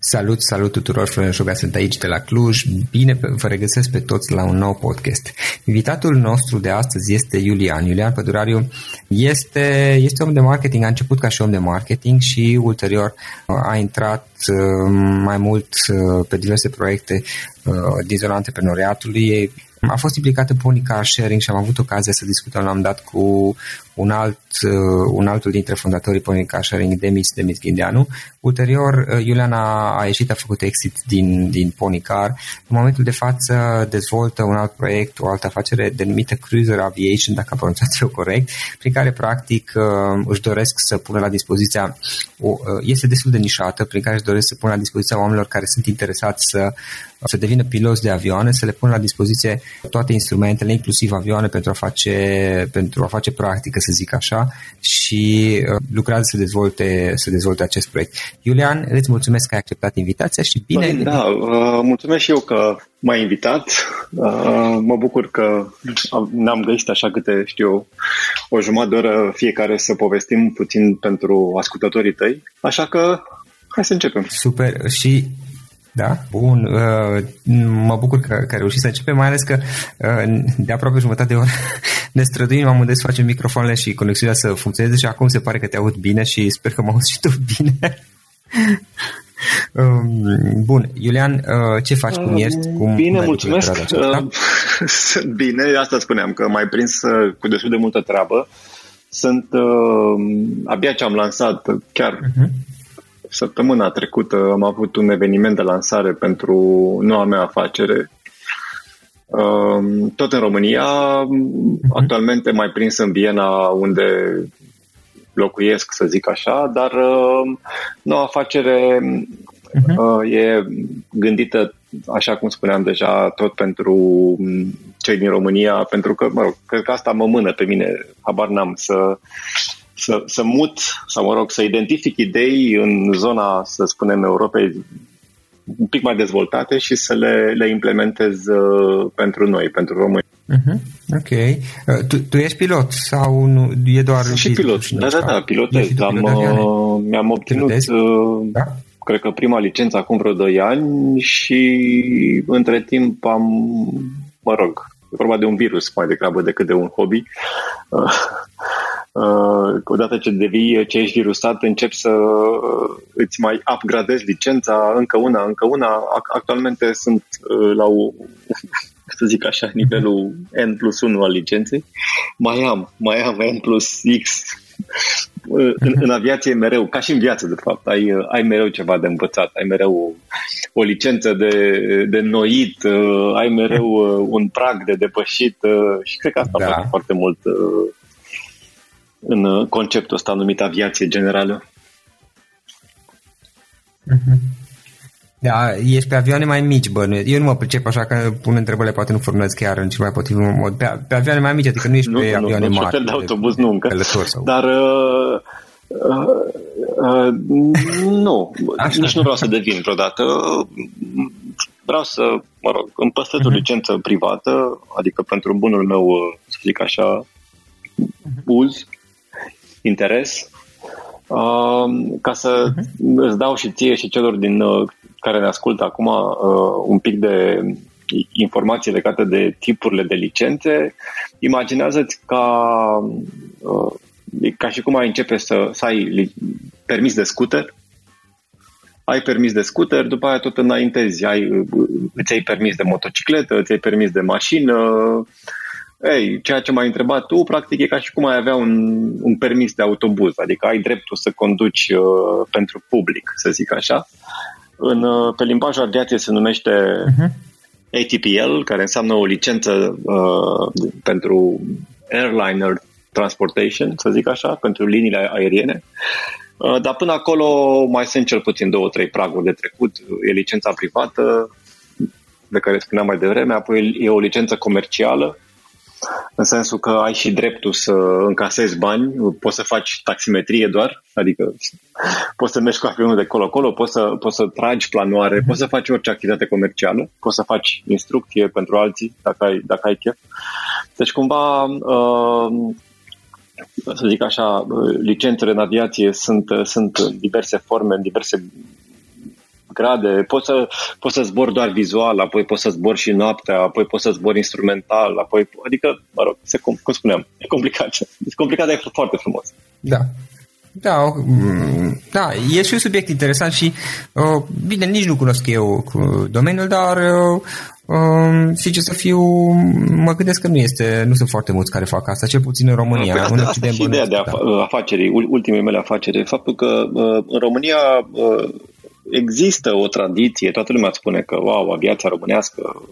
Salut, salut tuturor, Florin Șoga sunt aici de la Cluj. Bine vă regăsesc pe toți la un nou podcast. Invitatul nostru de astăzi este Iulian. Iulian Pădurariu este, este om de marketing, a început ca și om de marketing și ulterior a intrat uh, mai mult uh, pe diverse proiecte uh, din zona antreprenoriatului. A fost implicat în Pony Car Sharing și am avut ocazia să discutăm la un dat cu un, alt, uh, un altul dintre fondatorii Pony Car Sharing, Demis, Demis Ghindeanu. Ulterior, uh, Iulian a, a ieșit, a făcut exit din, din Pony Car. În momentul de față dezvoltă un alt proiect, o altă afacere denumită Cruiser Aviation, dacă am pronunțat eu corect, prin care practic uh, își doresc să pună la dispoziția, o, este destul de nișată, prin care își doresc să pună la dispoziția oamenilor care sunt interesați să să devină piloți de avioane, să le pună la dispoziție toate instrumentele, inclusiv avioane, pentru a face, pentru a face practică, să zic așa, și uh, lucrează să dezvolte, să dezvolte acest proiect. Iulian, îți mulțumesc că ai acceptat invitația și bine ai Da, uh, mulțumesc și eu că m-ai invitat. Uh, mă bucur că ne-am găsit așa câte, știu o jumătate de oră fiecare să povestim puțin pentru ascultătorii tăi. Așa că hai să începem. Super. Și da? Bun. Uh, mă bucur că, că reușit să începem, mai ales că uh, de aproape jumătate de oră ne străduim amândoi să facem microfoanele și conexiunea să funcționeze și acum se pare că te aud bine și sper că mă auzi și tu bine. Um, bun, Iulian, uh, ce faci? Cum ești? Cum bine, mulțumesc. Sunt bine, asta spuneam, că mai prins cu destul de multă treabă. Sunt, uh, abia ce am lansat, chiar uh-huh Săptămâna trecută am avut un eveniment de lansare pentru noua mea afacere, um, tot în România, mhm. actualmente mai prins în Viena, unde locuiesc, să zic așa, dar um, noua afacere uh-huh. e gândită, așa cum spuneam deja, tot pentru cei din România, pentru că, mă rog, cred că asta mă mână pe mine, habar n-am să să, să mut sau, mă rog, să identific idei în zona, să spunem, Europei un pic mai dezvoltate și să le, le implementez uh, pentru noi, pentru români. Uh-huh. Ok. Uh, tu, tu ești pilot sau nu, e doar... Și pilot, da, da, da, pilotez. Am, uh, mi-am obținut, uh, da? cred că prima licență acum vreo 2 ani și între timp am, mă rog, e vorba de un virus mai degrabă decât de un hobby. Uh, uh, odată ce devii, ce ești virusat, începi să uh, îți mai upgradezi licența, încă una, încă una. Actualmente sunt uh, la o, să zic așa, nivelul N plus 1 al licenței. Mai am, mai am N plus X. Uh, în, în aviație mereu, ca și în viață, de fapt, ai, uh, ai mereu ceva de învățat, ai mereu o, o licență de, de noit, ai mereu un prag de depășit și cred că asta da. face foarte mult în uh, conceptul ăsta numit aviație generală. Mhm. Da, ești pe avioane mai mici, bă. Eu nu mă pricep așa că pun întrebările, poate nu formulez chiar în cel mai potrivit mod. Pe, pe avioane mai mici, adică nu ești nu, pe nu, avioane nu, mari. Nu, de autobuz nu încă. Sau... Dar uh, uh, uh, nu, așa. nici nu vreau să devin vreodată. Vreau să, mă rog, îmi păstrez uh-huh. o mhm. licență privată, adică pentru bunul meu, uh, să zic așa, uh-huh. uz interes uh, ca să uh-huh. îți dau și ție și celor din uh, care ne ascultă acum uh, un pic de informații legate de tipurile de licențe. Imaginează-ți ca, uh, ca și cum ai începe să, să ai permis de scooter, ai permis de scooter, după aia tot înaintezi, ai, îți ai permis de motocicletă, îți ai permis de mașină, ei, ceea ce m-ai întrebat tu, practic, e ca și cum ai avea un, un permis de autobuz, adică ai dreptul să conduci uh, pentru public, să zic așa. În, uh, pe limbajul aviației se numește uh-huh. ATPL, care înseamnă o licență uh, pentru airliner transportation, să zic așa, pentru liniile aeriene. Uh, dar până acolo mai sunt cel puțin două, trei praguri de trecut. E licența privată, de care spuneam mai devreme, apoi e o licență comercială, în sensul că ai și dreptul să încasezi bani, poți să faci taximetrie doar, adică poți să mergi cu avionul de colo-colo, poți să, poți să tragi planoare, poți să faci orice activitate comercială, poți să faci instrucție pentru alții, dacă ai, dacă ai chef. Deci cumva, uh, să zic așa, licențele în aviație sunt, sunt diverse forme, în diverse grade, poți să, poți să zbori doar vizual, apoi poți să zbori și noaptea, apoi poți să zbori instrumental, apoi, adică, mă rog, se, cum, cum spuneam, e complicat. E complicat, dar e foarte frumos. Da. Da, mm, da, e și un subiect interesant și, uh, bine, nici nu cunosc eu domeniul, dar uh, Um, sincer să fiu, mă gândesc că nu este, nu sunt foarte mulți care fac asta, cel puțin în România. Păi asta, în asta și ideea de af- afaceri, ultimele mele afaceri, faptul că uh, în România uh, există o tradiție, toată lumea spune că, wow, aviația românească,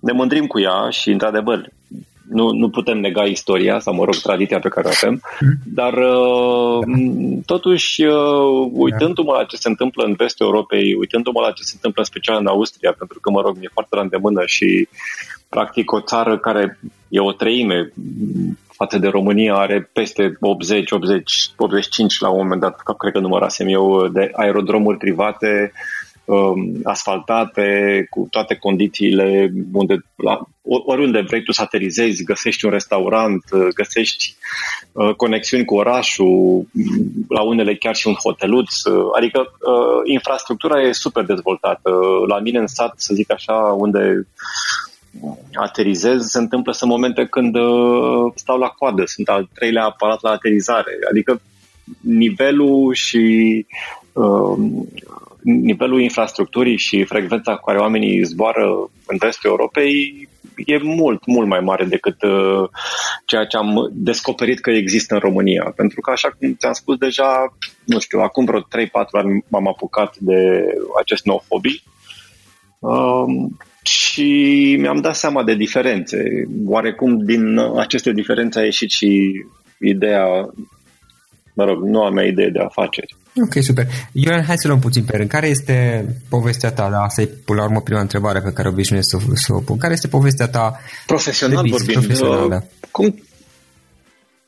ne mândrim cu ea și, într-adevăr, nu, nu putem nega istoria sau, mă rog, tradiția pe care o avem, dar uh, totuși, uh, uitându-mă la ce se întâmplă în vestul Europei, uitându-mă la ce se întâmplă în special în Austria, pentru că, mă rog, mi-e foarte la îndemână și, practic, o țară care e o treime față de România are peste 80, 80, 85 la un moment dat, cred că numărasem eu, de aerodromuri private Um, asfaltate, cu toate condițiile unde la, oriunde vrei tu să aterizezi, găsești un restaurant, uh, găsești uh, conexiuni cu orașul, la unele chiar și un hoteluț, uh, adică uh, infrastructura e super dezvoltată. La mine în sat, să zic așa, unde aterizez, se întâmplă să momente când uh, stau la coadă, sunt al treilea aparat la aterizare, adică nivelul și uh, nivelul infrastructurii și frecvența cu care oamenii zboară în vestul Europei e mult, mult mai mare decât uh, ceea ce am descoperit că există în România. Pentru că, așa cum ți-am spus deja, nu știu, acum vreo 3-4 ani m-am apucat de acest nou hobby uh, și mi-am dat seama de diferențe. Oarecum din aceste diferențe a ieșit și ideea, mă rog, noua mea idee de afaceri. Ok, super. Ioan, hai să luăm puțin pe rând. Care este povestea ta? Da, asta e, până la urmă, prima întrebare pe care obișnuiesc să, să o pun. Care este povestea ta profesional de vorbind? Profesional, da. Cum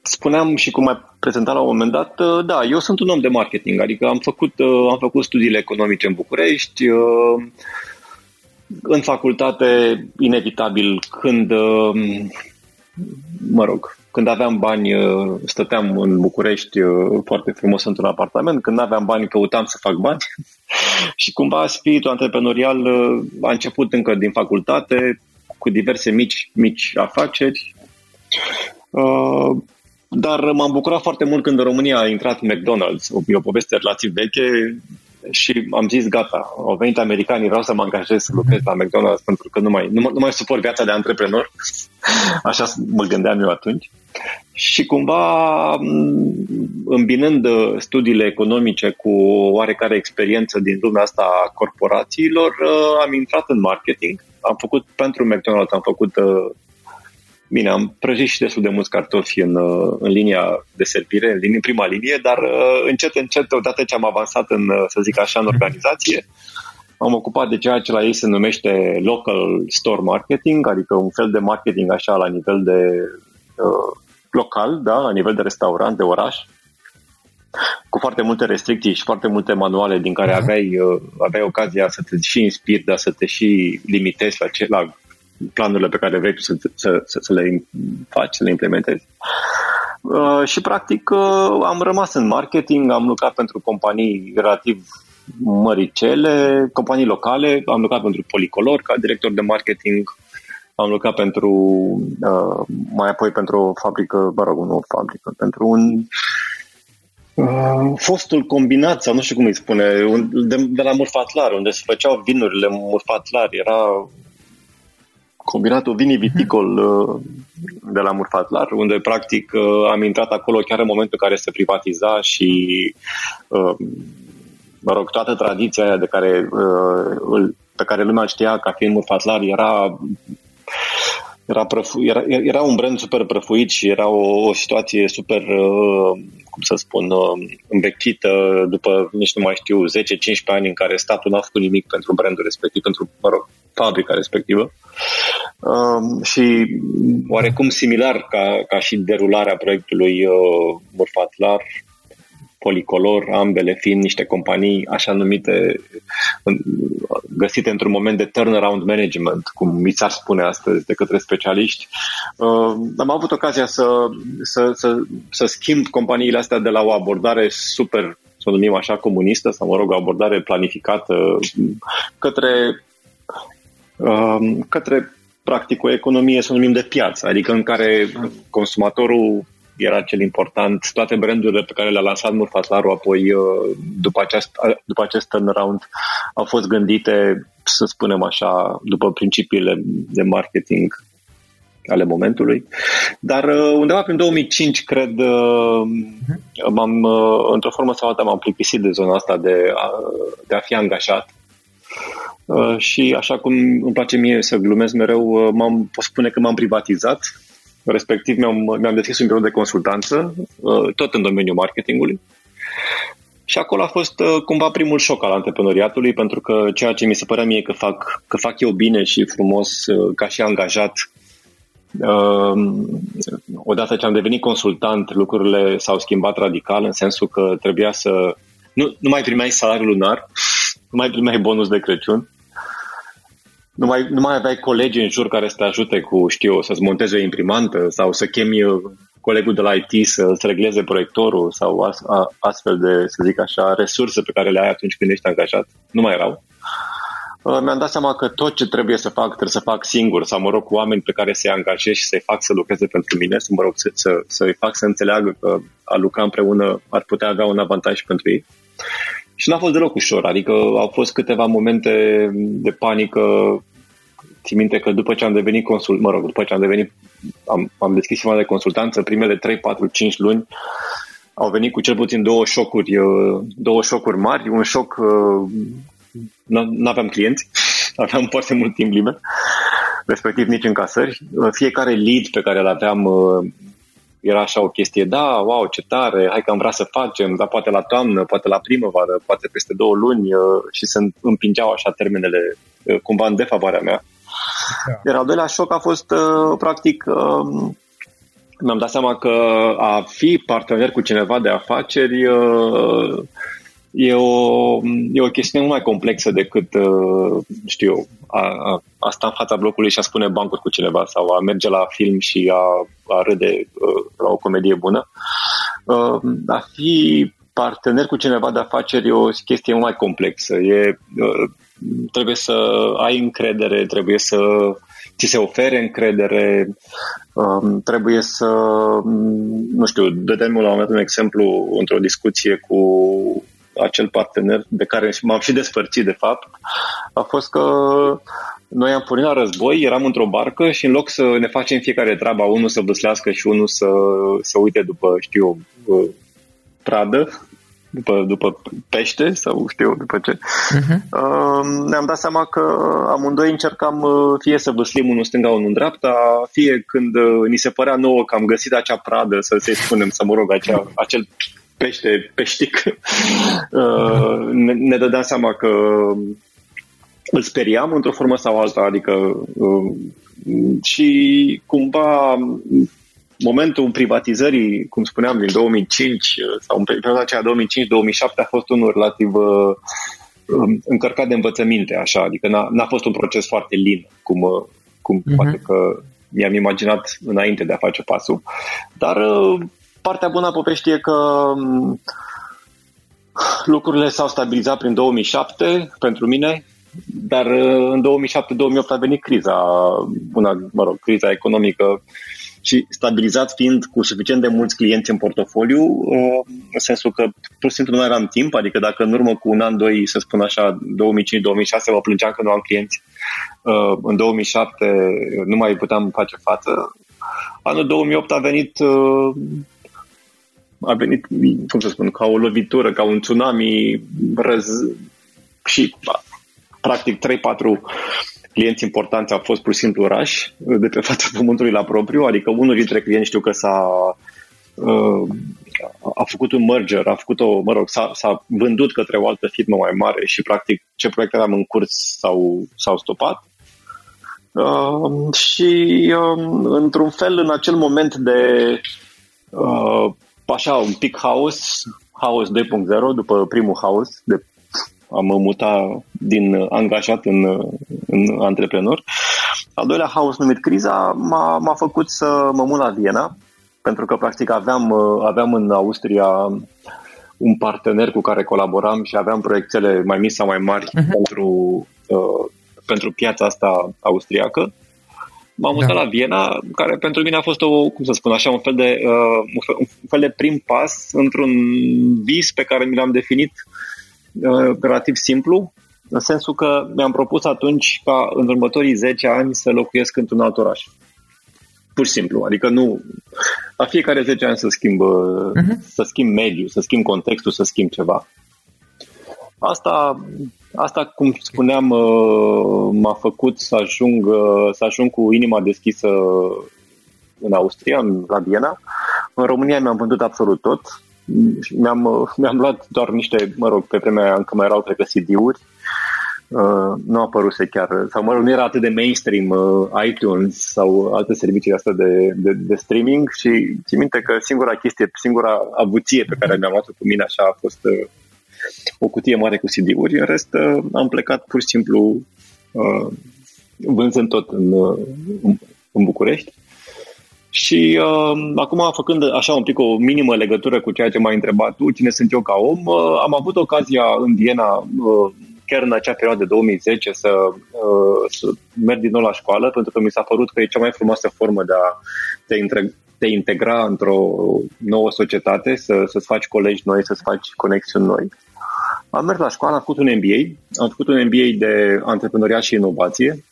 spuneam și cum ai prezentat la un moment dat, uh, da, eu sunt un om de marketing, adică am făcut, uh, am făcut studiile economice în București, uh, în facultate, inevitabil, când, mă rog, când aveam bani, uh, stăteam în București uh, foarte frumos într-un apartament. Când aveam bani, căutam să fac bani. și cumva spiritul antreprenorial uh, a început încă din facultate, cu diverse mici, mici afaceri. Dar m-am bucurat foarte mult când în România a intrat McDonald's. E o poveste relativ veche și am zis gata, au venit americanii, vreau să mă angajez să lucrez la McDonald's pentru că nu mai, nu, nu mai suport viața de antreprenor. Așa mă gândeam eu atunci. Și cumva, îmbinând uh, studiile economice cu oarecare experiență din lumea asta a corporațiilor, uh, am intrat în marketing. Am făcut pentru McDonald's, am făcut uh, Bine, am prăjit și destul de mulți cartofi în, în linia de servire, în, în prima linie, dar încet, încet, odată ce am avansat în, să zic așa, în organizație, am ocupat de ceea ce la ei se numește local store marketing, adică un fel de marketing așa la nivel de uh, local, da, la nivel de restaurant, de oraș, cu foarte multe restricții și foarte multe manuale din care aveai, uh, aveai ocazia să te și inspiri, dar să te și limitezi la, ce, la planurile pe care vrei tu să, să, să, să le faci, să le implementezi. Uh, și practic uh, am rămas în marketing, am lucrat pentru companii relativ măricele, companii locale, am lucrat pentru Policolor ca director de marketing, am lucrat pentru, uh, mai apoi pentru o fabrică, mă rog, nu o fabrică, pentru un uh, fostul combinat, sau nu știu cum îi spune, un, de, de la Murfatlar, unde se făceau vinurile Murfatlar, era combinatul vinii viticol uh, de la Murfatlar, unde practic uh, am intrat acolo chiar în momentul în care se privatiza și uh, mă rog, toată tradiția aia de care, uh, pe care lumea știa ca fiind Murfatlar era era, prăfu, era, era un brand super prăfuit și era o, o situație super, uh, cum să spun, uh, învechită după, nici nu mai știu, 10-15 ani în care statul n-a făcut nimic pentru brandul respectiv, pentru, mă rog, fabrica respectivă. Uh, și oarecum similar ca, ca și derularea proiectului uh, Murfatlar, policolor, ambele fiind niște companii așa numite, găsite într-un moment de turnaround management, cum mi s-ar spune astăzi de către specialiști. Uh, am avut ocazia să, să, să, să schimb companiile astea de la o abordare super să o numim așa, comunistă sau, mă rog, o abordare planificată către, um, către practic o economie, să o numim de piață, adică în care consumatorul era cel important. Toate brandurile pe care le-a lansat Murfatlaru apoi uh, după acest, după acest turnaround au fost gândite, să spunem așa, după principiile de marketing ale momentului. Dar uh, undeva prin 2005, cred, uh-huh. m-am, uh, într-o formă sau alta m-am plictisit de zona asta de a, de a fi angajat. Uh, și așa cum îmi place mie să glumesc mereu, m-am, pot spune că m-am privatizat, respectiv mi-am, mi-am deschis un birou de consultanță, tot în domeniul marketingului. Și acolo a fost cumva primul șoc al antreprenoriatului, pentru că ceea ce mi se părea mie că fac, că fac eu bine și frumos ca și angajat, Uh, odată ce am devenit consultant, lucrurile s-au schimbat radical în sensul că trebuia să... Nu, nu mai primeai salariul lunar, nu mai primeai bonus de Crăciun, nu mai, nu mai aveai colegi în jur care să te ajute cu, știu, să-ți monteze o imprimantă sau să chemi uh, colegul de la IT să-ți regleze proiectorul sau astfel de, să zic așa, resurse pe care le ai atunci când ești angajat. Nu mai erau. Uh, mi-am dat seama că tot ce trebuie să fac, trebuie să fac singur sau, mă rog, cu oameni pe care să-i angajez și să-i fac să lucreze pentru mine, să, mă rog, să, să, să-i fac să înțeleagă că a lucra împreună ar putea avea un avantaj pentru ei. Și n-a fost deloc ușor, adică au fost câteva momente de panică. Țin minte că după ce am devenit consul, mă rog, după ce am devenit, am, am deschis firma de consultanță, primele 3, 4, 5 luni au venit cu cel puțin două șocuri, uh, două șocuri mari, un șoc uh, nu aveam clienți, aveam foarte mult timp liber, respectiv nici încasări. Fiecare lead pe care îl aveam uh, era așa o chestie, da, wow, ce tare, hai că am vrea să facem, dar poate la toamnă, poate la primăvară, poate peste două luni uh, și se împingeau așa termenele uh, cumva în defavoarea mea. Da. Iar al doilea șoc a fost, practic, um, mi-am dat seama că a fi partener cu cineva de afaceri e o, e o chestiune mult mai complexă decât, uh, știu eu, a, a, a sta în fața blocului și a spune bancuri cu cineva sau a merge la film și a, a râde uh, la o comedie bună. Uh, a fi partener cu cineva de afaceri e o chestie mult mai complexă. E, trebuie să ai încredere, trebuie să ți se ofere încredere, um, trebuie să, nu știu, dădem la un moment un exemplu într-o discuție cu acel partener de care m-am și despărțit de fapt, a fost că noi am pornit la război, eram într-o barcă și în loc să ne facem fiecare treaba, unul să văslească și unul să, să uite după, știu, pradă, după, după pește sau știu după ce, uh-huh. ne-am dat seama că amândoi încercam uh, fie să văslim unul stânga, unul în dreapta, fie când uh, ni se părea nouă că am găsit acea pradă, să se spunem, să mă rog, acea, acel pește, peștic, uh, ne, ne dădeam seama că îl speriam într-o formă sau alta, adică uh, și cumva momentul privatizării, cum spuneam, din 2005 sau în perioada aceea 2005-2007 a fost unul relativ uh, um, încărcat de învățăminte, așa, adică n-a, n-a fost un proces foarte lin, cum, cum uh-huh. poate că mi-am imaginat înainte de a face pasul. Dar partea bună a poveștii e că mm, lucrurile s-au stabilizat prin 2007 pentru mine, dar uh, în 2007-2008 a venit criza, una, mă rog, criza economică și stabilizat fiind cu suficient de mulți clienți în portofoliu, uh, în sensul că pur și simplu nu eram timp, adică dacă în urmă cu un an, doi, să spun așa, 2005-2006, mă plângeam că nu am clienți, uh, în 2007 nu mai puteam face față. Anul 2008 a venit a venit, cum să spun, ca o lovitură, ca un tsunami răz... și practic 3-4 clienți importanți au fost pur și simplu oraș de pe fața pământului la propriu, adică unul dintre clienți știu că s-a uh, a făcut un merger, a făcut o, mă rog, s-a, s-a vândut către o altă firmă mai mare și practic ce proiecte aveam în curs s-au, s-au stopat. Uh, și uh, într-un fel în acel moment de uh, așa un pic haos, haos 2.0 după primul haos, de am mutat din angajat în, în antreprenor. Al doilea haos numit criza m-a, m-a făcut să mă mut la Viena, pentru că practic aveam, aveam în Austria un partener cu care colaboram și aveam proiectele mai mici sau mai mari uh-huh. pentru, uh, pentru piața asta austriacă. M-am mutat da. la Viena, care pentru mine a fost o, cum să spun așa, un fel de, uh, un, fel, un fel de prim pas într-un vis pe care mi l-am definit uh, relativ simplu, în sensul că mi-am propus atunci ca în următorii 10 ani să locuiesc într-un alt oraș. Pur și simplu. Adică nu... La fiecare 10 ani să schimb, uh-huh. să schimb mediul, să schimb contextul, să schimb ceva. Asta, asta, cum spuneam, uh, m-a făcut să ajung, uh, să ajung cu inima deschisă în Austria, la Viena. În România mi-am vândut absolut tot. Mi-am, uh, mi-am luat doar niște, mă rog, pe vremea încă mai erau, cred că, CD-uri Uh, nu apăruse chiar, sau mă rog, nu era atât de mainstream uh, iTunes sau alte servicii astea de, de, de streaming și țin minte că singura chestie, singura avuție pe care mi-am luat-o cu mine așa a fost uh, o cutie mare cu CD-uri, în rest uh, am plecat pur și simplu uh, vânzând tot în, uh, în București. Și uh, acum, făcând așa un pic o minimă legătură cu ceea ce m-ai întrebat tu, cine sunt eu ca om, uh, am avut ocazia în Viena uh, chiar în acea perioadă de 2010 să, uh, să merg din nou la școală, pentru că mi s-a părut că e cea mai frumoasă formă de a te, intre- te integra într-o nouă societate, să, să-ți faci colegi noi, să-ți faci conexiuni noi. Am mers la școală, am făcut un MBA, am făcut un MBA de antreprenoriat și inovație,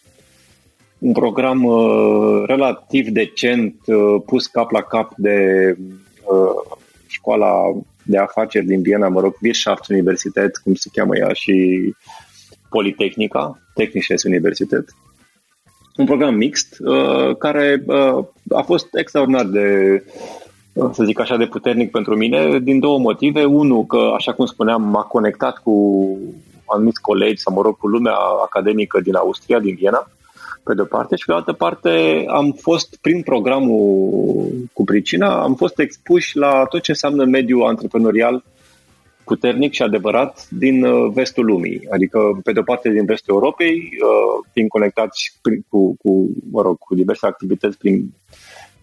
un program uh, relativ decent, uh, pus cap la cap de uh, școala de afaceri din Viena, mă rog, Wirtschaft Universität, cum se cheamă ea, și Politehnica, Technisches Universität. Un program mixt uh, care uh, a fost extraordinar de, uh, să zic așa, de puternic pentru mine din două motive. Unul, că, așa cum spuneam, m-a conectat cu anumiți colegi, sau mă rog, cu lumea academică din Austria, din Viena pe de-o parte, și pe de altă parte am fost, prin programul cu pricina, am fost expuși la tot ce înseamnă mediul antreprenorial puternic și adevărat din uh, vestul lumii. Adică, pe de-o parte, din vestul Europei, uh, fiind conectați cu, cu, mă rog, cu diverse activități prin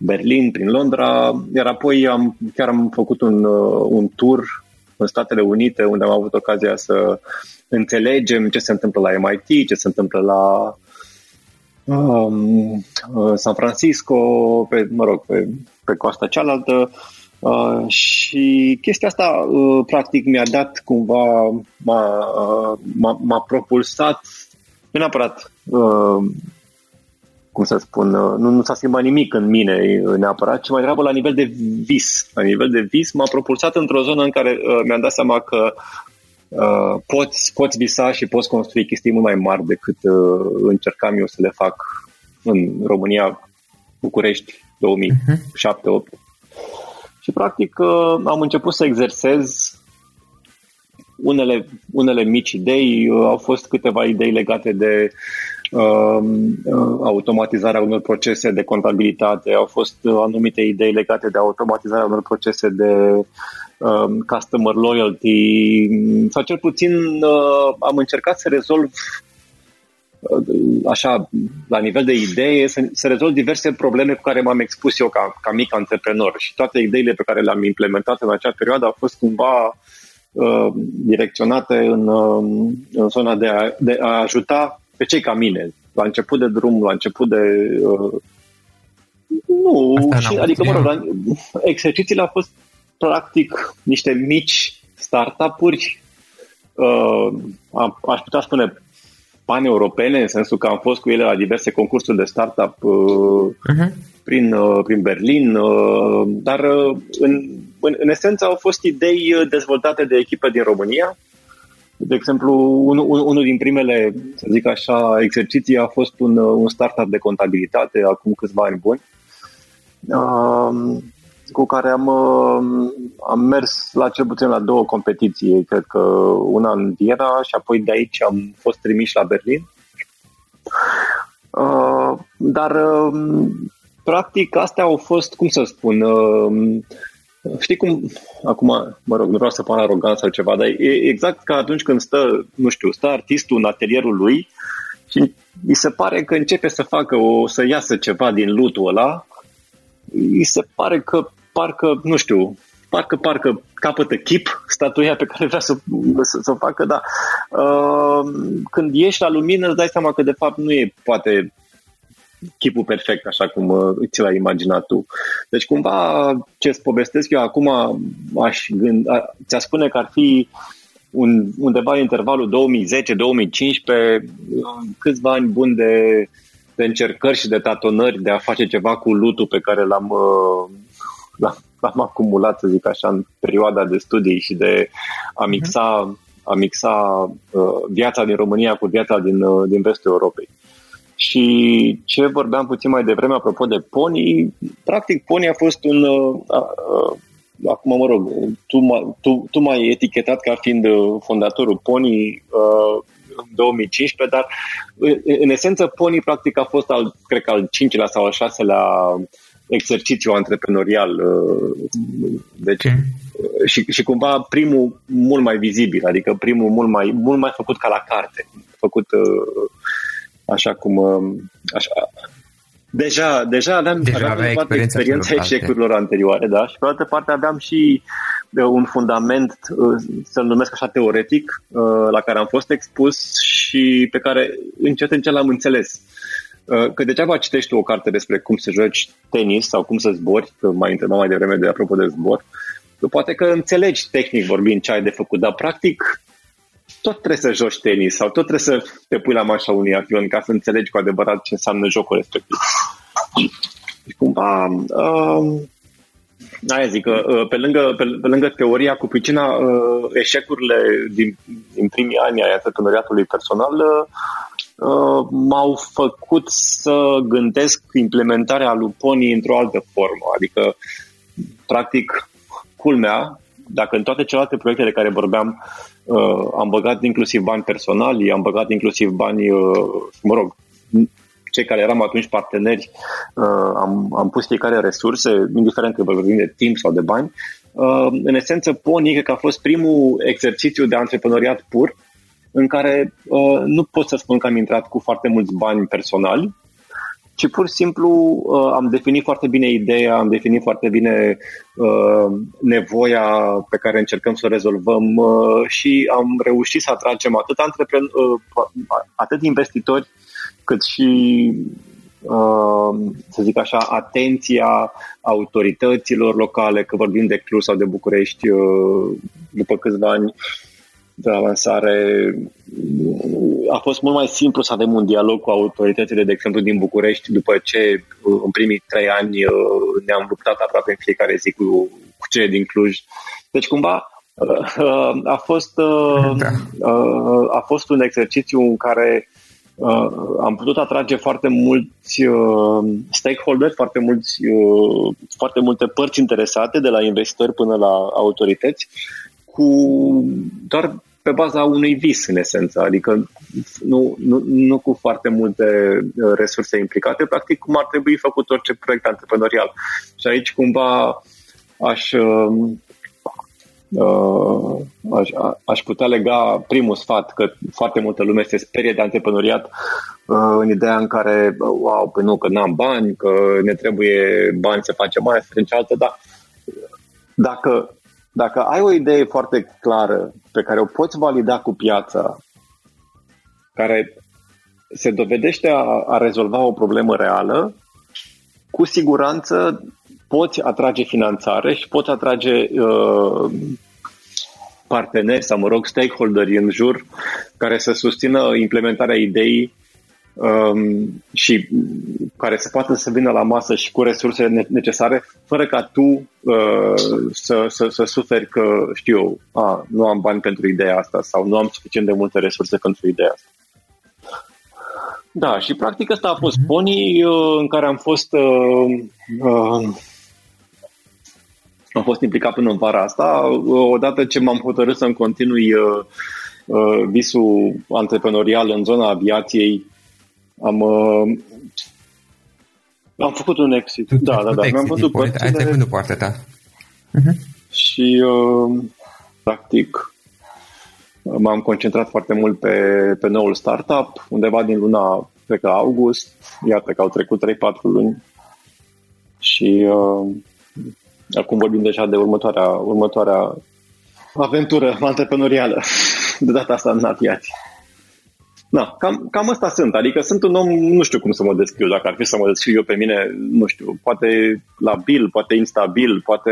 Berlin, prin Londra, iar apoi am, chiar am făcut un, uh, un tur în Statele Unite, unde am avut ocazia să înțelegem ce se întâmplă la MIT, ce se întâmplă la um, uh, San Francisco, pe, mă rog, pe, pe coasta cealaltă. Uh, și chestia asta uh, practic mi-a dat cumva, m-a, uh, m-a, m-a propulsat, nu neapărat uh, cum să spun, uh, nu, nu s-a schimbat nimic în mine neapărat, ci mai degrabă la nivel de vis. La nivel de vis m-a propulsat într-o zonă în care uh, mi-am dat seama că Uh, poți, poți visa și poți construi chestii mult mai mari decât uh, încercam eu să le fac în România, București, 2007-2008. Și practic uh, am început să exersez unele, unele mici idei, uh, au fost câteva idei legate de uh, uh automatizarea unor procese de contabilitate, au fost anumite idei legate de automatizarea unor procese de um, customer loyalty, sau cel puțin uh, am încercat să rezolv uh, așa, la nivel de idee, să, să rezolv diverse probleme cu care m-am expus eu ca, ca mic antreprenor. Și toate ideile pe care le-am implementat în acea perioadă au fost cumva uh, direcționate în, uh, în zona de a, de a ajuta pe cei ca mine, la început de drum, la început de uh, nu, și, adică, mă rog, exercițiile au fost practic niște mici startup-uri, uh, aș putea spune pan-europene, în sensul că am fost cu ele la diverse concursuri de startup uh, uh-huh. prin, uh, prin Berlin, uh, dar uh, în, în, în esență au fost idei dezvoltate de echipe din România. De exemplu, un, un, unul din primele, să zic așa, exerciții a fost un, un startup de contabilitate acum câțiva ani buni. Uh, cu care am, uh, am mers la cel puțin la două competiții, cred că una în Viena și apoi de aici am fost trimiși la Berlin. Uh, dar uh, practic astea au fost, cum să spun, știi cum, acum, mă rog, nu vreau să par arogant sau ceva, dar e exact ca atunci când stă, nu știu, stă artistul în atelierul lui și mi se pare că începe să facă o, să iasă ceva din lutul ăla, îi se pare că parcă, nu știu, parcă, parcă capătă chip statuia pe care vrea să, să, să o facă, dar uh, când ieși la lumină îți dai seama că de fapt nu e poate chipul perfect, așa cum uh, ți l-ai imaginat tu. Deci cumva ce îți povestesc eu acum aș gând, a, ți-a spune că ar fi un, undeva în intervalul 2010-2015 câțiva ani buni de, de încercări și de tatonări de a face ceva cu lutul pe care l-am, uh, l-am, l-am acumulat, să zic așa, în perioada de studii și de a mixa, a mixa uh, viața din România cu viața din, uh, din vestul Europei. Și ce vorbeam puțin mai devreme apropo de Pony, practic Pony a fost un, uh, uh, acum mă rog, tu, tu, tu m-ai etichetat ca fiind uh, fondatorul Pony uh, în 2015, dar în esență Pony practic a fost al, cred că al cincilea sau al șaselea exercițiu antreprenorial. Deci, okay. și, și cumva primul mult mai vizibil, adică primul mult mai, mult mai făcut ca la carte, făcut așa cum așa, Deja, deja aveam, deja aveam experiența experiența eșecurilor anterioare, da? Și pe altă parte aveam și uh, un fundament, uh, să-l numesc așa teoretic, uh, la care am fost expus și pe care încet încet l-am înțeles. Că degeaba citești o carte despre cum să joci tenis sau cum să zbori, că mai întrebam mai devreme de apropo de zbor, poate că înțelegi tehnic vorbind ce ai de făcut, dar practic tot trebuie să joci tenis sau tot trebuie să te pui la mașa unui avion ca să înțelegi cu adevărat ce înseamnă jocul respectiv. Și cumva, uh, aia zic, uh, pe, lângă, pe, pe lângă teoria cu pricina, uh, eșecurile din, din primii ani ai antreprenoriatului personal uh, m-au făcut să gândesc implementarea lui Pony într-o altă formă. Adică, practic, culmea, dacă în toate celelalte proiecte de care vorbeam uh, am băgat inclusiv bani personali, am băgat inclusiv bani, uh, mă rog, cei care eram atunci parteneri, uh, am, am pus fiecare resurse, indiferent că vorbim de timp sau de bani. Uh, în esență, Pony cred că a fost primul exercițiu de antreprenoriat pur, în care uh, nu pot să spun că am intrat cu foarte mulți bani personali, ci pur și simplu uh, am definit foarte bine ideea, am definit foarte bine uh, nevoia pe care încercăm să o rezolvăm uh, și am reușit să atragem atât, antrepren- uh, atât investitori cât și uh, să zic așa, atenția autorităților locale, că vorbim de Cluj sau de București, uh, după câțiva ani de la lansare, a fost mult mai simplu să avem un dialog cu autoritățile, de exemplu, din București, după ce în primii trei ani uh, ne-am luptat aproape în fiecare zi cu, cu cei din Cluj. Deci, cumva, uh, a fost, uh, da. a fost un exercițiu în care am putut atrage foarte mulți stakeholder, foarte, mulți, foarte multe părți interesate, de la investitori până la autorități, cu doar pe baza unui vis, în esență, adică nu, nu, nu cu foarte multe uh, resurse implicate, practic cum ar trebui făcut orice proiect antreprenorial. Și aici cumva aș, uh, uh, aș, aș putea lega primul sfat, că foarte multă lume se sperie de antreprenoriat uh, în ideea în care, wow, păi nu, că n-am bani, că ne trebuie bani să facem mai să cealaltă, dar dacă dacă ai o idee foarte clară pe care o poți valida cu piața, care se dovedește a, a rezolva o problemă reală, cu siguranță poți atrage finanțare și poți atrage uh, parteneri sau, mă rog, stakeholderi în jur care să susțină implementarea ideii um, și care să poată să vină la masă și cu resurse necesare, fără ca tu uh, să, să, să suferi că, știu eu, a, nu am bani pentru ideea asta sau nu am suficient de multe resurse pentru ideea asta. Da, și practic asta a fost mhm. Pony uh, în care am fost uh, uh, am fost implicat până în vara asta. Uh, odată ce m-am hotărât să-mi continui uh, uh, visul antreprenorial în zona aviației, am, uh, am făcut un exit. Tu, da, da, da. Mi-am vândut părțile. Ai trecut partea ta. Uh-huh. Și, uh, practic, m-am concentrat foarte mult pe, pe noul startup, undeva din luna, cred că august, iată că au trecut 3-4 luni și uh, acum vorbim deja de următoarea, următoarea aventură antreprenorială, de data asta în aviație. Da, cam, cam asta sunt. Adică sunt un om, nu știu cum să mă descriu, dacă ar fi să mă descriu eu pe mine, nu știu, poate labil, poate instabil, poate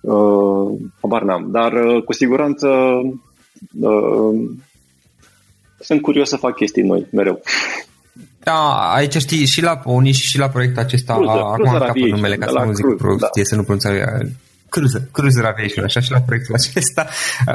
uh, habar n-am. Dar uh, cu siguranță uh, sunt curios să fac chestii noi, mereu. Da, aici știi, și la Pony și, și la proiectul acesta, Cruiser, acum am capul numele ca să nu zic prostie, da. să nu pronunța Cruiser, Cruiser Aviation, așa și la proiectul acesta.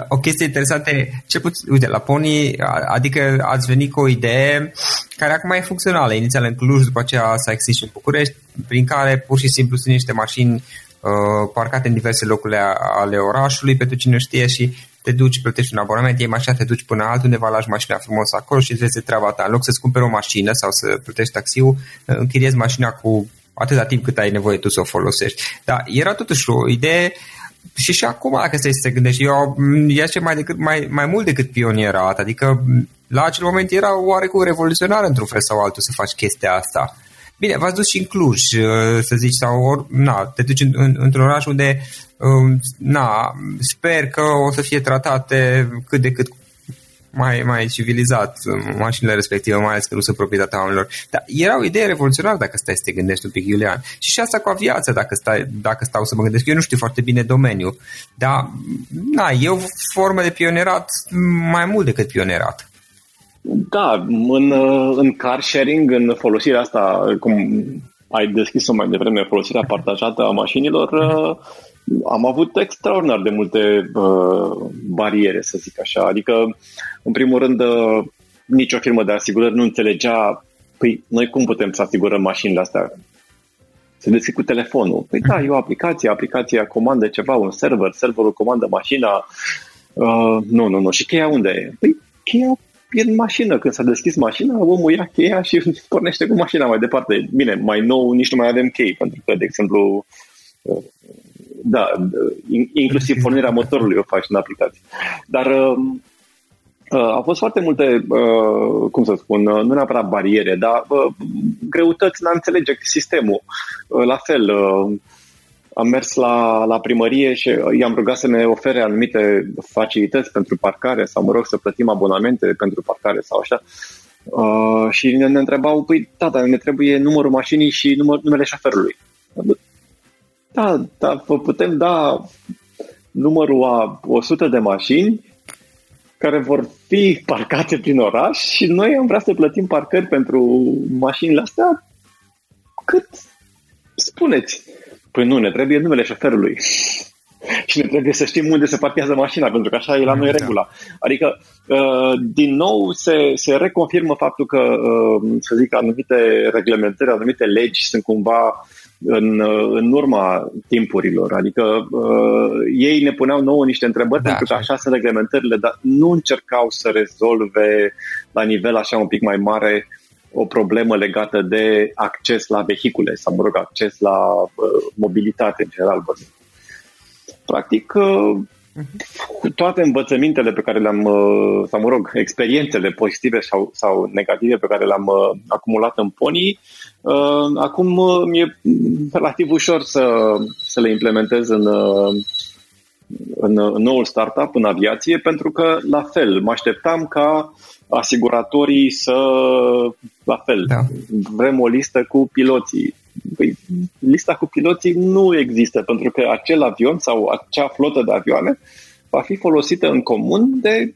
O chestie interesantă, ce puțin, uite, la Pony, adică ați venit cu o idee care acum e funcțională, inițial în Cluj, după aceea s-a exist în București, prin care pur și simplu sunt niște mașini uh, parcate în diverse locuri ale orașului, pentru cine știe și te duci, plătești un abonament, iei mașina, te duci până altundeva, lași mașina frumos acolo și îți vezi treaba ta. În loc să-ți cumperi o mașină sau să plătești taxiul, închiriezi mașina cu atâta timp cât ai nevoie tu să o folosești. Dar era totuși o idee și și acum, dacă să se gândești, eu ce mai, decât, mai, mai mult decât pionierat, adică la acel moment era oarecum revoluționar într-un fel sau altul să faci chestia asta. Bine, v-ați dus și în Cluj, să zici, sau or, na, te duci în, în, într-un oraș unde, um, na, sper că o să fie tratate cât de cât mai, mai civilizat mașinile respective, mai ales că nu sunt proprietatea oamenilor. Dar era o idee revoluționară dacă stai să te gândești un pic, Iulian. Și și asta cu aviația, dacă, stai, dacă stau să mă gândesc. Eu nu știu foarte bine domeniul, dar na, e o formă de pionerat mai mult decât pionerat. Da, în, în car sharing, în folosirea asta, cum ai deschis-o mai devreme, folosirea partajată a mașinilor, mm-hmm am avut extraordinar de multe uh, bariere, să zic așa. Adică, în primul rând, uh, nicio firmă de asigurări nu înțelegea, păi, noi cum putem să asigurăm mașinile astea? Se deschid cu telefonul. Păi da, e o aplicație, aplicația comandă ceva, un server, serverul comandă mașina. Uh, nu, nu, nu. Și cheia unde e? Păi cheia e în mașină. Când s-a deschis mașina, omul ia cheia și pornește cu mașina mai departe. Bine, mai nou nici nu mai avem chei, pentru că, de exemplu, uh, da, inclusiv pornirea motorului o faci în aplicație. Dar uh, uh, au fost foarte multe, uh, cum să spun, nu neapărat bariere, dar greutăți în a înțelege sistemul. La fel, am mers la, la primărie și i-am rugat să ne ofere anumite facilități pentru parcare sau, mă rog, să plătim abonamente pentru parcare sau așa. Uh, și ne, ne întrebau, păi, tata, ne trebuie numărul mașinii și număr, numele șoferului. Da, da, vă putem da numărul a 100 de mașini care vor fi parcate prin oraș și noi am vrea să plătim parcări pentru mașinile astea cât spuneți. Păi nu, ne trebuie numele șoferului. și ne trebuie să știm unde se parchează mașina, pentru că așa e la noi da. regula. Adică, uh, din nou, se, se reconfirmă faptul că, uh, să zic, anumite reglementări, anumite legi sunt cumva în, în urma timpurilor. Adică uh, ei ne puneau nouă niște întrebări da, pentru că așa sunt reglementările, dar nu încercau să rezolve la nivel așa un pic mai mare o problemă legată de acces la vehicule sau, mă rog, acces la uh, mobilitate în general. Practic, uh, cu toate învățămintele pe care le-am, uh, sau mă rog, experiențele pozitive sau, sau negative pe care le-am uh, acumulat în Pony, uh, acum mi-e relativ ușor să, să le implementez în, în, în noul startup, în aviație, pentru că, la fel, mă așteptam ca asiguratorii să, la fel, da. vrem o listă cu piloții. Păi, lista cu piloții nu există, pentru că acel avion sau acea flotă de avioane va fi folosită în comun de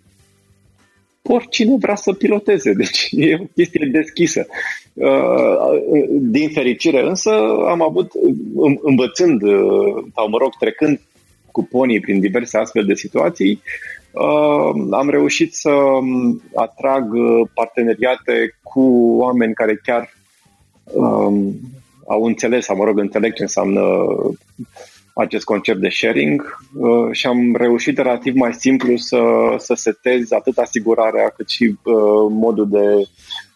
oricine vrea să piloteze. Deci e o chestie deschisă. Uh, din fericire însă am avut, învățând, uh, sau mă rog, trecând cu ponii prin diverse astfel de situații, uh, am reușit să um, atrag parteneriate cu oameni care chiar um, au înțeles, sau mă rog, înțeleg ce înseamnă acest concept de sharing uh, și am reușit relativ mai simplu să, să setez atât asigurarea cât și uh, modul, de,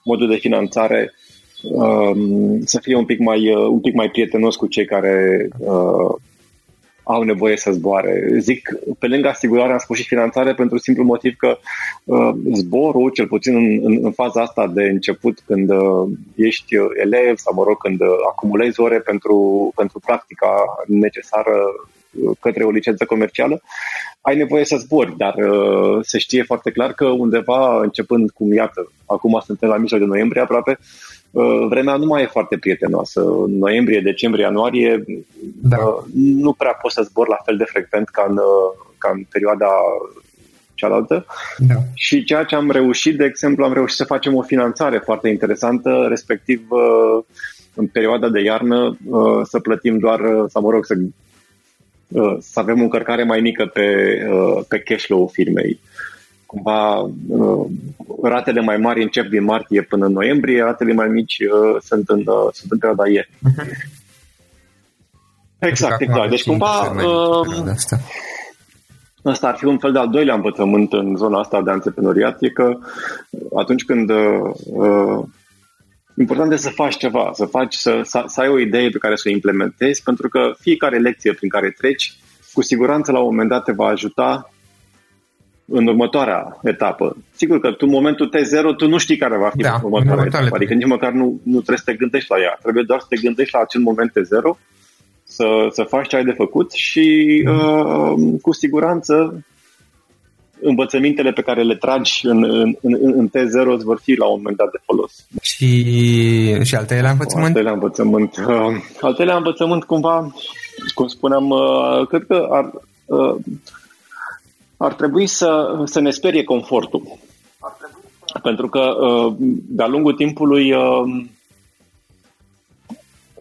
modul de finanțare um, să fie un pic mai, uh, un pic mai prietenos cu cei care au nevoie să zboare. Zic, pe lângă asigurare am spus și finanțare pentru simplu motiv că uh, zborul, cel puțin în, în, în faza asta de început, când uh, ești elev sau, mă rog, când uh, acumulezi ore pentru, pentru practica necesară uh, către o licență comercială, ai nevoie să zbori, dar uh, se știe foarte clar că undeva, începând cum, iată, acum suntem la mijloc de noiembrie aproape, uh, vremea nu mai e foarte prietenoasă. Noiembrie, decembrie, ianuarie, da. uh, nu prea poți să zbori la fel de frecvent ca în, uh, ca în perioada cealaltă. Da. Și ceea ce am reușit, de exemplu, am reușit să facem o finanțare foarte interesantă, respectiv uh, în perioada de iarnă uh, să plătim doar, uh, sau mă rog, să Uh, să avem o încărcare mai mică pe, uh, pe cash flow firmei. Cumva uh, ratele mai mari încep din martie până în noiembrie, ratele mai mici sunt în, sunt în perioada ieri. Uh-huh. Exact, exact. Deci cumva asta. asta ar fi un fel de al doilea învățământ în zona asta de antreprenoriat, e că atunci când uh, important e să faci ceva, să faci, să, să, să ai o idee pe care să o implementezi, pentru că fiecare lecție prin care treci, cu siguranță la un moment dat te va ajuta în următoarea etapă. Sigur că tu, în momentul T0, tu nu știi care va fi da, următoarea etapă, adică nici măcar nu, nu trebuie să te gândești la ea. Trebuie doar să te gândești la acel moment T0, să, să faci ce ai de făcut și mm. uh, cu siguranță învățămintele pe care le tragi în, în, în, în T0 îți vor fi la un moment dat de folos. Și, și al treilea învățământ? Al treilea învățământ. Uh, al treilea învățământ cumva, cum spuneam, uh, cred că ar, uh, ar trebui să, să ne sperie confortul. Pentru că uh, de-a lungul timpului uh,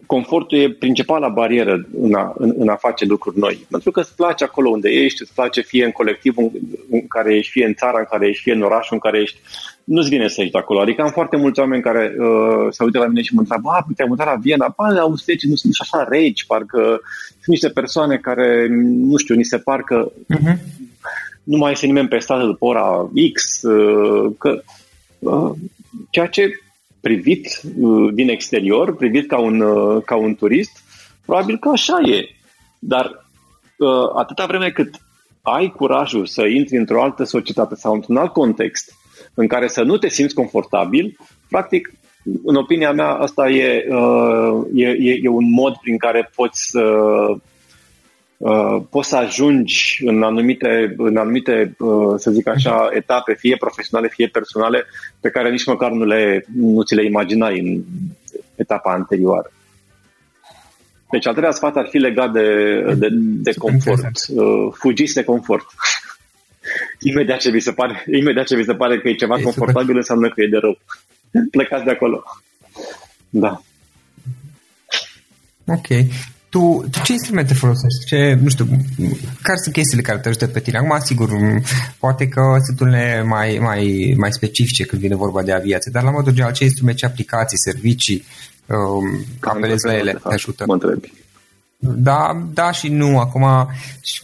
confortul e principala barieră în a, în, în a face lucruri noi. Pentru că îți place acolo unde ești, îți place fie în colectivul în, în care ești, fie în țara în care ești, fie în orașul în care ești. Nu-ți vine să ești acolo. Adică am foarte mulți oameni care uh, se uită la mine și mă întreabă, a, te-ai mutat la Viena? Ba, la austrieci nu sunt așa regi, parcă sunt niște persoane care, nu știu, ni se par că uh-huh. nu mai este nimeni pe stradă după ora X, uh, că uh, ceea ce privit uh, din exterior, privit ca un, uh, ca un turist, probabil că așa e. Dar uh, atâta vreme cât ai curajul să intri într-o altă societate sau într-un alt context în care să nu te simți confortabil, practic, în opinia mea, asta e, e, e, e un mod prin care poți să Uh, poți să ajungi în anumite, în anumite uh, să zic așa, etape, fie profesionale, fie personale, pe care nici măcar nu, le, nu ți le imaginai în etapa anterioară. Deci al treilea sfat ar fi legat de, de, de confort. Uh, fugiți de confort. imediat, ce vi se pare, imediat ce vi se pare că e ceva e confortabil, super. înseamnă că e de rău. Plecați de acolo. Da. Ok tu, tu ce instrumente folosești? Ce, nu știu, care sunt chestiile care te ajută pe tine? Acum, sigur, poate că sunt unele mai, mai, mai specifice când vine vorba de aviație, dar la modul general, ce instrumente, ce aplicații, servicii um, apelezi la ele, te ajută? Mă întrebi. Da, da și nu. Acum,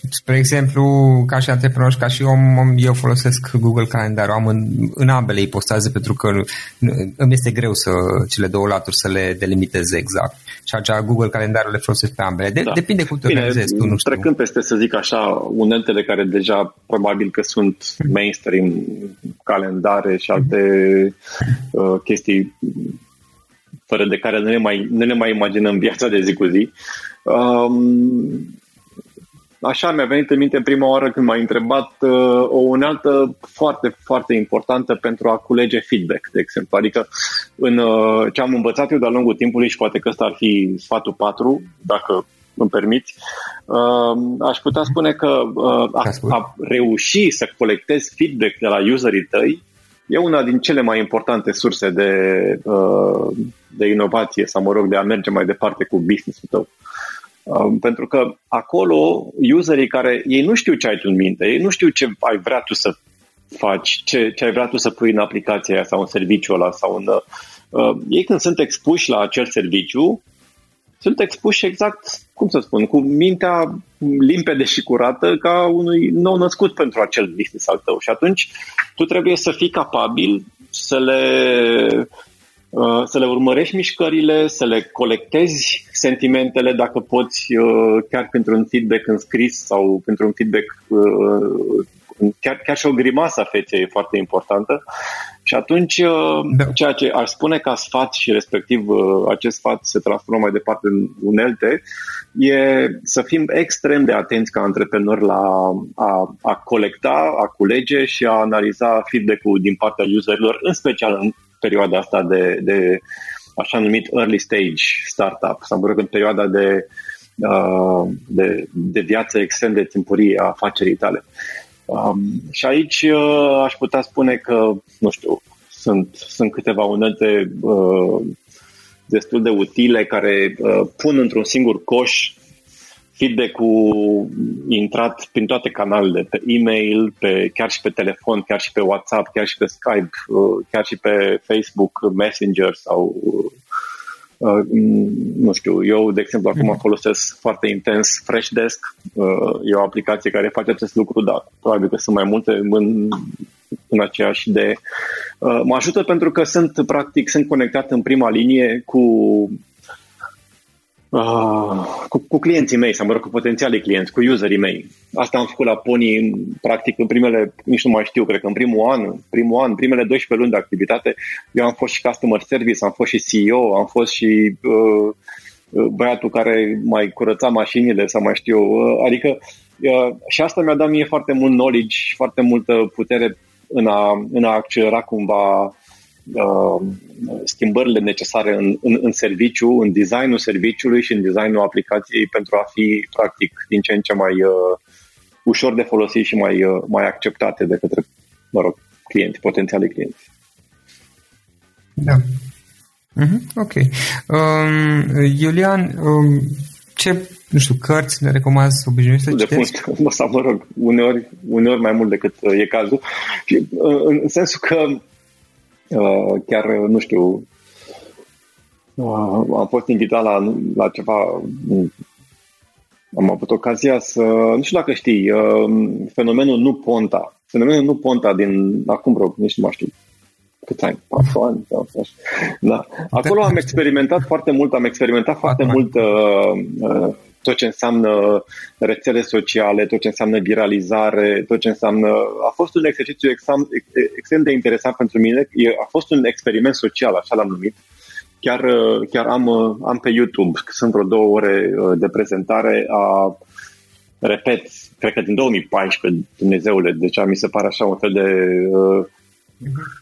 spre exemplu, ca și antreprenor și ca și om, eu folosesc Google Calendar. Am în, în ambele ipostaze pentru că îmi este greu să cele două laturi să le delimitez exact. Și așa Google Calendarul le folosesc pe ambele. De, da. Depinde cum te Bine, organizezi tu, nu știu. Trecând peste, să zic așa, uneltele care deja probabil că sunt mainstream, calendare și alte uh, chestii fără de care nu ne mai, nu ne mai imaginăm viața de zi cu zi. Um, așa mi-a venit în minte prima oară când m-ai întrebat uh, o unealtă foarte, foarte importantă pentru a culege feedback, de exemplu. Adică în uh, ce am învățat eu de-a lungul timpului și poate că ăsta ar fi sfatul 4, dacă îmi permiți, uh, aș putea spune că uh, a, a reuși să colectezi feedback de la userii tăi e una din cele mai importante surse de, uh, de inovație sau, mă rog, de a merge mai departe cu business-ul tău. Um, pentru că acolo, userii care, ei nu știu ce ai tu în minte, ei nu știu ce ai vrea tu să faci, ce, ce ai vrea tu să pui în aplicația aia sau în serviciul ăla sau în... Uh, ei când sunt expuși la acel serviciu, sunt expuși exact, cum să spun, cu mintea limpede și curată ca unui nou născut pentru acel business al tău. Și atunci tu trebuie să fii capabil să le Uh, să le urmărești mișcările, să le colectezi sentimentele dacă poți, uh, chiar pentru un feedback în scris sau pentru un feedback, uh, chiar, chiar și o grimasă a feței e foarte importantă. Și atunci, da. ceea ce aș spune ca sfat și respectiv acest sfat se transformă mai departe în unelte, e să fim extrem de atenți ca antreprenori la a, a colecta, a culege și a analiza feedback-ul din partea userilor, în special în perioada asta de, de așa numit early stage startup, sau mă rog, în perioada de, uh, de, de viață extrem de timpurie a afacerii tale. Um, și aici uh, aș putea spune că, nu știu, sunt, sunt câteva unelte uh, destul de utile care uh, pun într-un singur coș feedback-ul intrat prin toate canalele, pe e-mail, pe, chiar și pe telefon, chiar și pe WhatsApp, chiar și pe Skype, uh, chiar și pe Facebook Messenger sau Uh, nu știu, eu, de exemplu, acum mhm. folosesc foarte intens Freshdesk. Uh, e o aplicație care face acest lucru, dar probabil că sunt mai multe în, în aceeași idee. Uh, mă ajută pentru că sunt, practic, sunt conectat în prima linie cu uh, cu, cu clienții mei, sau mă rog, cu potențialii clienți, cu userii mei. Asta am făcut la Pony, practic, în primele, nici nu mai știu, cred că în primul an, primul an, primele 12 luni de activitate, eu am fost și customer service, am fost și CEO, am fost și uh, băiatul care mai curăța mașinile, sau mai știu, uh, adică uh, și asta mi-a dat mie foarte mult knowledge, foarte multă putere în a, în a accelera cumva uh, schimbările necesare în, în, în serviciu, în designul serviciului și în designul aplicației pentru a fi, practic, din ce în ce mai uh, ușor de folosit și mai, uh, mai acceptate de către, mă rog, clienți, potențiali clienți. Da. Uh-huh, ok. Um, Iulian, um, ce, nu știu, cărți ne recomand să obișnuiți să citești? De sau mă rog, uneori, uneori mai mult decât uh, e cazul. Și, uh, în sensul că Uh, chiar, nu știu, uh, am fost invitat la, la ceva, am avut ocazia să, nu știu dacă știi, uh, fenomenul Nu Ponta. Fenomenul Nu Ponta din acum vreo, nici nu mai știu, câți ani, patru ani. Sau așa. Da. Acolo am experimentat foarte mult, am experimentat foarte mult uh, uh, tot ce înseamnă rețele sociale, tot ce înseamnă viralizare, tot ce înseamnă... A fost un exercițiu exam, extrem de interesant pentru mine. A fost un experiment social, așa l-am numit. Chiar, chiar am, am pe YouTube, sunt vreo două ore uh, de prezentare a, repet, cred că din 2014, Dumnezeule, deci mi se pare așa un fel de uh,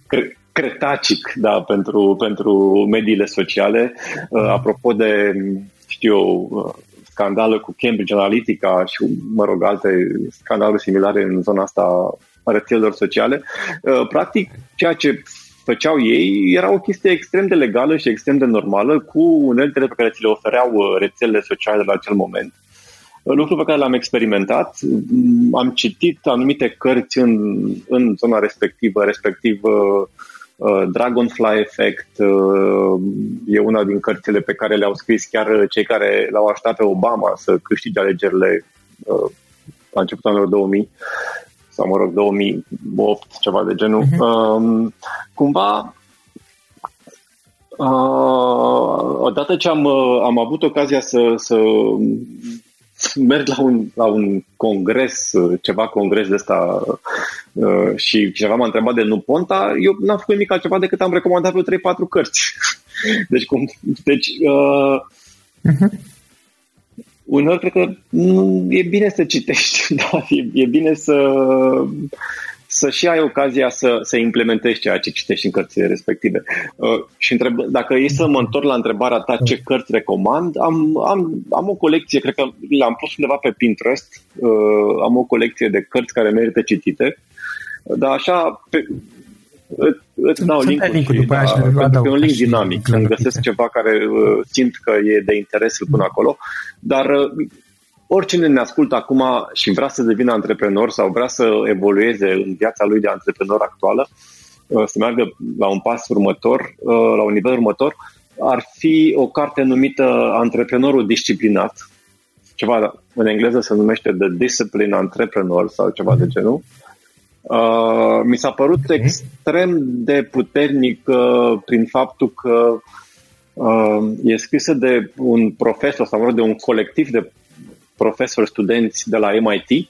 cre- cretacic da, pentru, pentru mediile sociale. Uh, apropo de, știu eu, uh, scandală cu Cambridge Analytica și, mă rog, alte scandaluri similare în zona asta a rețelelor sociale. Uh, practic, ceea ce făceau ei era o chestie extrem de legală și extrem de normală cu uneltele pe care ți le ofereau uh, rețelele sociale la acel moment. Uh, lucru pe care l-am experimentat, mm, am citit anumite cărți în, în zona respectivă, respectiv Uh, Dragonfly Effect uh, e una din cărțile pe care le-au scris chiar cei care l-au așteptat pe Obama să câștige alegerile uh, la începutul anilor 2000 sau mă rog 2008, ceva de genul. Uh-huh. Cumva Uh, odată ce am, am avut ocazia să, să merg la un, la un congres, ceva congres de ăsta uh, și cineva m-a întrebat de nu Ponta, eu n-am făcut nimic altceva decât am recomandat vreo 3-4 cărți. deci, cum, deci uh, uh-huh. uneori cred că nu, e bine să citești, da? e, e bine să să și ai ocazia să, să implementezi ceea ce citești în cărțile respective. Uh, și întreb, dacă e să mă întorc la întrebarea ta ce cărți recomand, am, am, am o colecție, cred că le-am pus undeva pe Pinterest, uh, am o colecție de cărți care merită citite, dar așa, pe, îți dau link link după da, și pentru că e un link dinamic. Când găsesc ceva care uh, simt că e de interes, îl pun acolo. Dar uh, oricine ne ascultă acum și vrea să devină antreprenor sau vrea să evolueze în viața lui de antreprenor actuală, uh, să meargă la un pas următor, uh, la un nivel următor, ar fi o carte numită Antreprenorul disciplinat, ceva în engleză se numește The Discipline Entrepreneur sau ceva de genul. Uh, mi s-a părut okay. extrem de puternic uh, prin faptul că uh, e scrisă de un profesor sau de un colectiv de profesori studenți de la MIT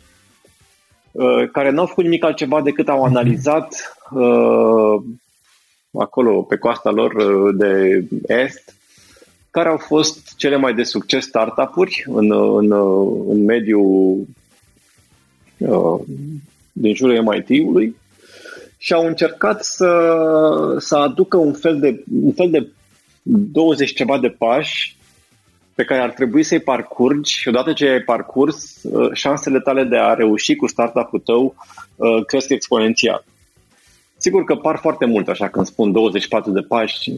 uh, care nu au făcut nimic altceva decât au analizat uh, acolo pe coasta lor uh, de est care au fost cele mai de succes startup-uri în, în, în mediul uh, din jurul MIT-ului și au încercat să, să aducă un fel, de, un fel de 20 ceva de pași pe care ar trebui să-i parcurgi și odată ce ai parcurs, uh, șansele tale de a reuși cu startup-ul tău uh, cresc exponențial. Sigur că par foarte mult, așa când spun 24 de pași,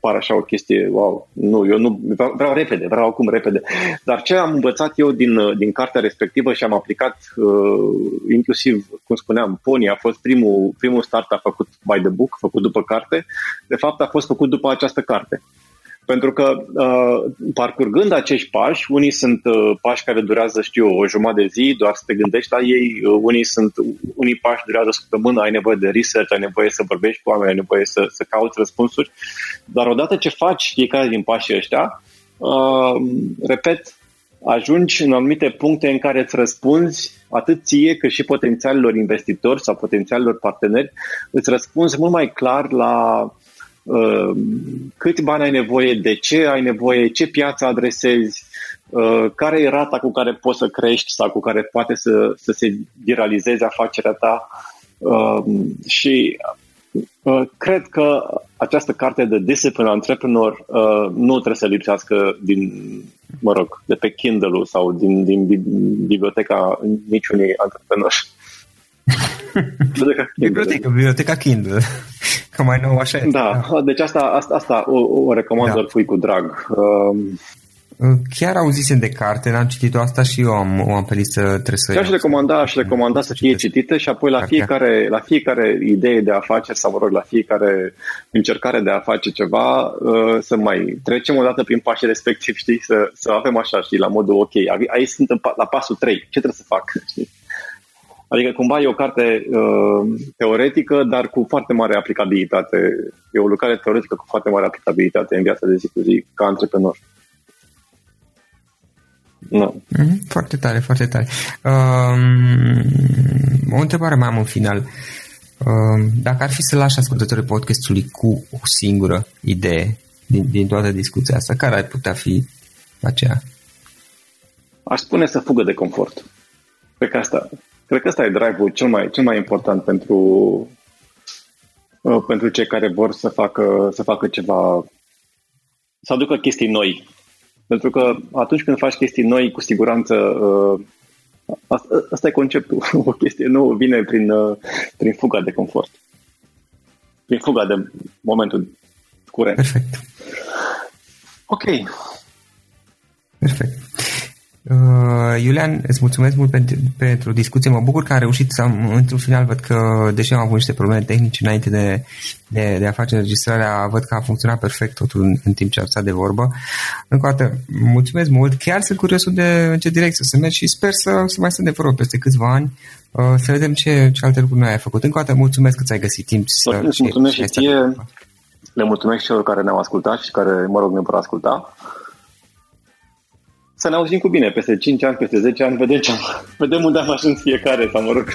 par așa o chestie, wow, nu, eu nu, vreau, vreau repede, vreau acum repede. Dar ce am învățat eu din, din cartea respectivă și am aplicat uh, inclusiv, cum spuneam, Pony a fost primul, primul start făcut by the book, făcut după carte, de fapt a fost făcut după această carte. Pentru că uh, parcurgând acești pași, unii sunt uh, pași care durează, știu o jumătate de zi, doar să te gândești la ei, uh, unii sunt, unii pași durează săptămână, ai nevoie de research, ai nevoie să vorbești cu oameni, ai nevoie să, să cauți răspunsuri, dar odată ce faci fiecare din pașii ăștia, uh, repet, ajungi în anumite puncte în care îți răspunzi atât ție cât și potențialilor investitori sau potențialilor parteneri, îți răspunzi mult mai clar la Uh, câți bani ai nevoie, de ce ai nevoie, ce piață adresezi, uh, care e rata cu care poți să crești sau cu care poate să, să se viralizeze afacerea ta. Uh, și cred că această carte de Discipline Entrepreneur nu trebuie să lipsească din, mă rog, de pe Kindle sau din, din biblioteca niciunui antreprenor. Biblioteca Kindle. Biblioteca, biblioteca Kindle. Că mai nou așa e. Da, deci asta, asta, asta o, o recomand da. fui cu drag. Um, Chiar auzisem de carte, n-am citit-o asta și eu am, o am pe listă, trebuie să... Aș recomanda, aș recomanda să fie citită și apoi la fiecare, la fiecare idee de afaceri sau, mă rog, la fiecare încercare de a face ceva, uh, să mai trecem o dată prin pașii respectivi, știi, să, să avem așa, știi, la modul, ok, aici sunt la pasul 3, ce trebuie să fac, știi? Adică cumva e o carte uh, teoretică, dar cu foarte mare aplicabilitate. E o lucrare teoretică cu foarte mare aplicabilitate în viața de zi cu zi, ca antreprenor. No. Mm, foarte tare, foarte tare. Um, o întrebare mai am în final. Um, dacă ar fi să lași ascultătorii podcastului cu o singură idee din, din toată discuția asta, care ar putea fi aceea? Aș spune să fugă de confort. Cred că asta, Cred că ăsta e drive-ul cel mai, cel mai important pentru, uh, pentru cei care vor să facă, să facă ceva, să aducă chestii noi. Pentru că atunci când faci chestii noi, cu siguranță uh, asta, asta e conceptul. O chestie nouă vine prin, uh, prin fuga de confort. Prin fuga de momentul curent. Perfect. Ok. Perfect. Uh, Iulian, îți mulțumesc mult pentru, pentru discuție. Mă bucur că am reușit să am, într-un final, văd că, deși am avut niște probleme tehnice înainte de, de, de a face înregistrarea, văd că a funcționat perfect totul în, în timp ce am stat de vorbă. Încă o dată, mulțumesc mult. Chiar sunt curios de în ce direcție să mergi și sper să, să mai stăm de vorbă peste câțiva ani, uh, să vedem ce, ce alte lucruri noi ai făcut. Încă o dată, mulțumesc că ți-ai găsit timp să... Mulțumesc și, și ție. Le mulțumesc celor care ne-au ascultat și care, mă rog, ne vor asculta să ne auzim cu bine peste 5 ani, peste 10 ani, vedem, ce am, vedem unde am ajuns fiecare, sau mă rog.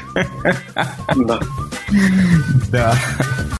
da. Da.